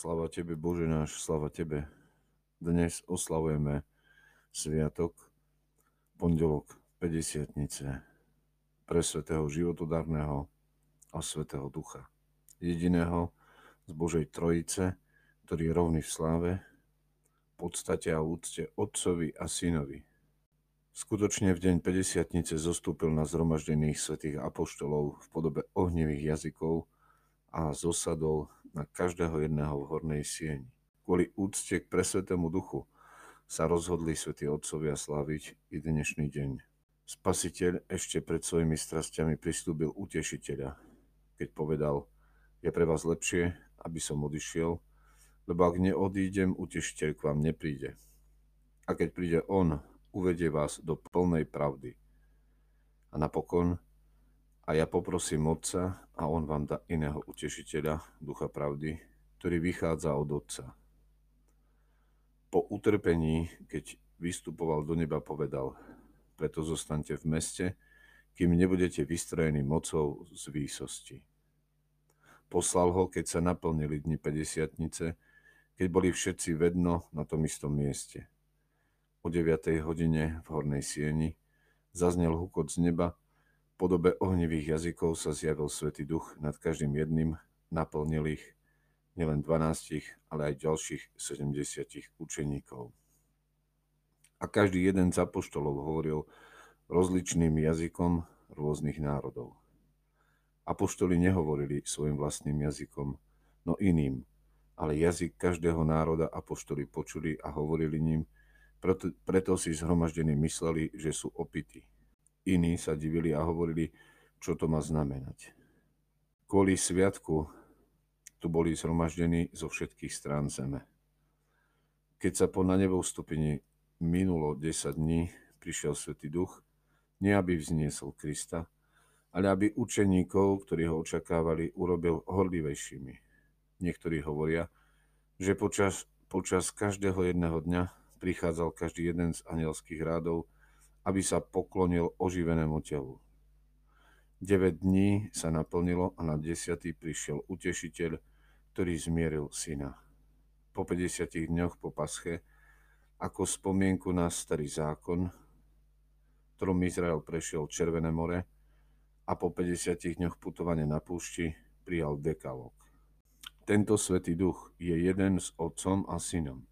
Slava Tebe, Bože náš, slava Tebe. Dnes oslavujeme sviatok, pondelok 50 pre Svetého životodárneho a Svetého Ducha. Jediného z Božej Trojice, ktorý je rovný v sláve, podstate a úcte Otcovi a Synovi. Skutočne v deň 50 zostúpil na zhromaždených svetých apoštolov v podobe ohnivých jazykov a zosadol na každého jedného v hornej sieni. Kvôli úcte k presvetému duchu sa rozhodli svätí otcovia sláviť i dnešný deň. Spasiteľ ešte pred svojimi strastiami pristúbil utešiteľa, keď povedal, je pre vás lepšie, aby som odišiel, lebo ak neodídem, utešiteľ k vám nepríde. A keď príde on, uvedie vás do plnej pravdy. A napokon a ja poprosím Otca a On vám dá iného utešiteľa, Ducha Pravdy, ktorý vychádza od Otca. Po utrpení, keď vystupoval do neba, povedal, preto zostaňte v meste, kým nebudete vystrojení mocou z výsosti. Poslal ho, keď sa naplnili dni 50 keď boli všetci vedno na tom istom mieste. O 9. hodine v hornej sieni zaznel hukot z neba podobe ohnivých jazykov sa zjavil Svetý Duch nad každým jedným, naplnil ich nielen 12, ale aj ďalších 70 učeníkov. A každý jeden z apoštolov hovoril rozličným jazykom rôznych národov. Apoštoli nehovorili svojim vlastným jazykom, no iným, ale jazyk každého národa apoštoli počuli a hovorili ním, preto, preto si zhromaždení mysleli, že sú opití. Iní sa divili a hovorili, čo to má znamenať. Kvôli sviatku tu boli zhromaždení zo všetkých strán zeme. Keď sa po na nebo vstupení minulo 10 dní, prišiel Svetý Duch, nie aby vzniesol Krista, ale aby učeníkov, ktorí ho očakávali, urobil horlivejšími. Niektorí hovoria, že počas, počas každého jedného dňa prichádzal každý jeden z anielských rádov aby sa poklonil oživenému telu. 9 dní sa naplnilo a na 10. prišiel utešiteľ, ktorý zmieril syna. Po 50 dňoch po pasche, ako spomienku na starý zákon, ktorom Izrael prešiel Červené more a po 50 dňoch putovania na púšti prijal dekalog. Tento svetý duch je jeden s otcom a synom.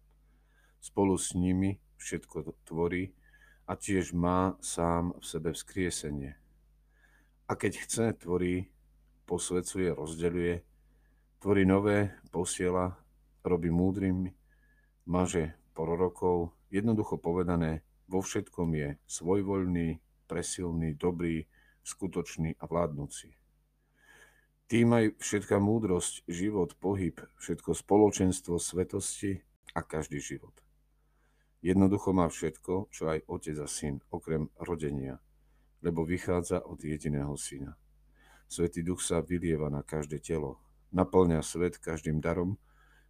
Spolu s nimi všetko tvorí a tiež má sám v sebe vzkriesenie. A keď chce, tvorí, posvecuje, rozdeľuje, tvorí nové, posiela, robí múdrym, maže prorokov, jednoducho povedané, vo všetkom je svojvoľný, presilný, dobrý, skutočný a vládnúci. Tým aj všetká múdrosť, život, pohyb, všetko spoločenstvo svetosti a každý život. Jednoducho má všetko, čo aj otec a syn, okrem rodenia, lebo vychádza od jediného syna. Svetý duch sa vylieva na každé telo, naplňa svet každým darom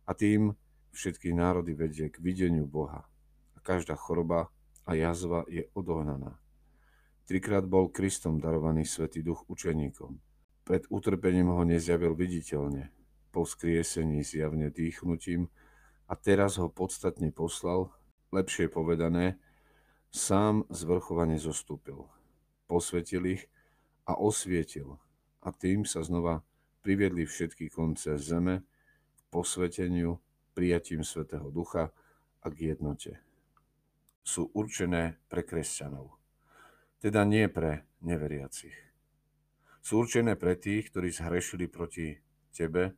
a tým všetky národy vedie k videniu Boha. A každá choroba a jazva je odohnaná. Trikrát bol Kristom darovaný Svetý duch učeníkom. Pred utrpením ho nezjavil viditeľne, po skriesení zjavne dýchnutím a teraz ho podstatne poslal lepšie povedané, sám zvrchovane zostúpil, posvetil ich a osvietil a tým sa znova priviedli všetky konce zeme k posveteniu, prijatím Svetého Ducha a k jednote. Sú určené pre kresťanov, teda nie pre neveriacich. Sú určené pre tých, ktorí zhrešili proti tebe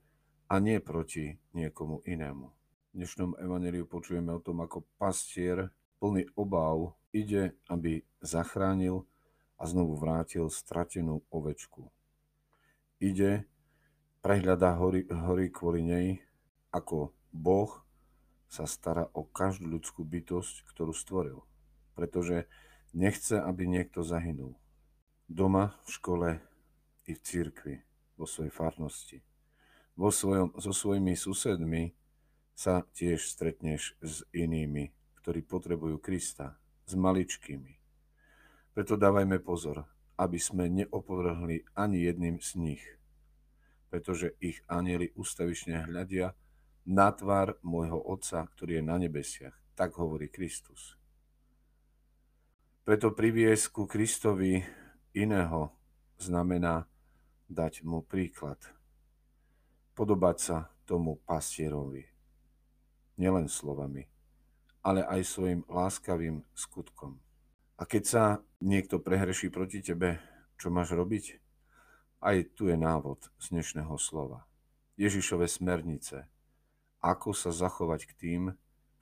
a nie proti niekomu inému dnešnom evaneliu počujeme o tom, ako pastier plný obáv ide, aby zachránil a znovu vrátil stratenú ovečku. Ide, prehľadá hory, hory kvôli nej, ako Boh sa stará o každú ľudskú bytosť, ktorú stvoril. Pretože nechce, aby niekto zahynul. Doma, v škole i v cirkvi, vo svojej farnosti. Vo svojom, so svojimi susedmi sa tiež stretneš s inými, ktorí potrebujú Krista, s maličkými. Preto dávajme pozor, aby sme neopovrhli ani jedným z nich, pretože ich anieli ustavične hľadia na tvár môjho Otca, ktorý je na nebesiach. Tak hovorí Kristus. Preto priviesť ku Kristovi iného znamená dať mu príklad. Podobať sa tomu pastierovi. Nielen slovami, ale aj svojim láskavým skutkom. A keď sa niekto prehreší proti tebe, čo máš robiť? Aj tu je návod z dnešného slova. Ježišove smernice. Ako sa zachovať k tým,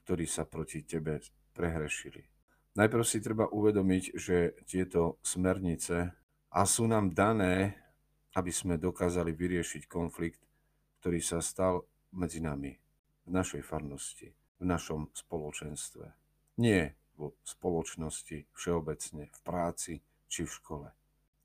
ktorí sa proti tebe prehrešili. Najprv si treba uvedomiť, že tieto smernice a sú nám dané, aby sme dokázali vyriešiť konflikt, ktorý sa stal medzi nami, v našej farnosti, v našom spoločenstve. Nie vo spoločnosti všeobecne, v práci či v škole.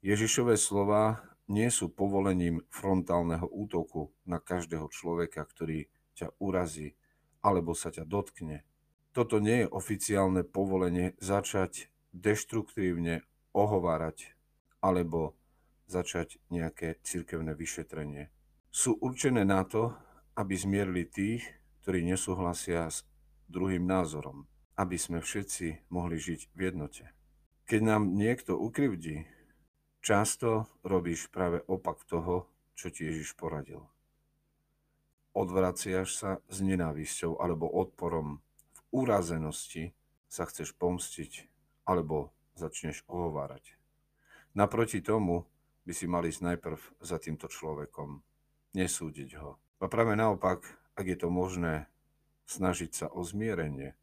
Ježišové slova nie sú povolením frontálneho útoku na každého človeka, ktorý ťa urazí alebo sa ťa dotkne. Toto nie je oficiálne povolenie začať deštruktívne ohovárať alebo začať nejaké cirkevné vyšetrenie. Sú určené na to, aby zmierili tých, ktorí nesúhlasia s druhým názorom, aby sme všetci mohli žiť v jednote. Keď nám niekto ukrivdí, Často robíš práve opak toho, čo ti Ježiš poradil. Odvraciaš sa s nenávisťou alebo odporom. V úrazenosti sa chceš pomstiť alebo začneš ohovárať. Naproti tomu by si mali ísť najprv za týmto človekom, nesúdiť ho. A práve naopak, ak je to možné, snažiť sa o zmierenie.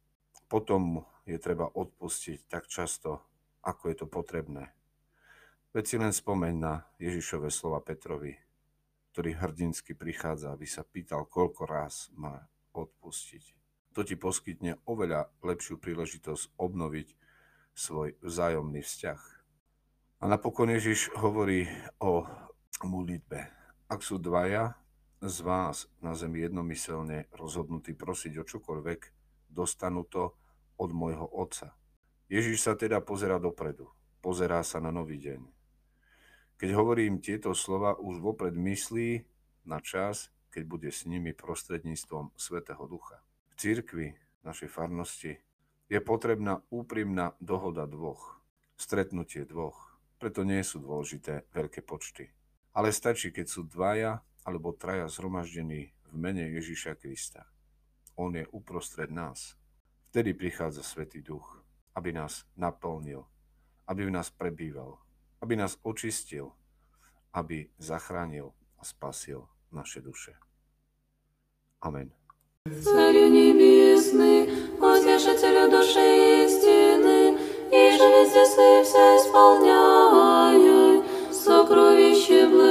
Potom je treba odpustiť tak často, ako je to potrebné. Veď si len spomeň na Ježišové slova Petrovi, ktorý hrdinsky prichádza, aby sa pýtal, koľko raz má odpustiť. To ti poskytne oveľa lepšiu príležitosť obnoviť svoj vzájomný vzťah. A napokon Ježiš hovorí o modlitbe. Ak sú dvaja z vás na zemi jednomyselne rozhodnutí prosiť o čokoľvek, dostanú to od môjho Otca. Ježiš sa teda pozera dopredu, pozerá sa na nový deň keď hovorím tieto slova, už vopred myslí na čas, keď bude s nimi prostredníctvom Svetého Ducha. V cirkvi našej farnosti je potrebná úprimná dohoda dvoch, stretnutie dvoch. Preto nie sú dôležité veľké počty. Ale stačí, keď sú dvaja alebo traja zhromaždení v mene Ježíša Krista. On je uprostred nás. Vtedy prichádza Svetý Duch, aby nás naplnil, aby v nás prebýval, aby nás očistil, aby zachránil a spasil naše duše. Amen. Царю небесный, утешителю души истины, и же везде все исполняй, сокровище благих и жизни податель.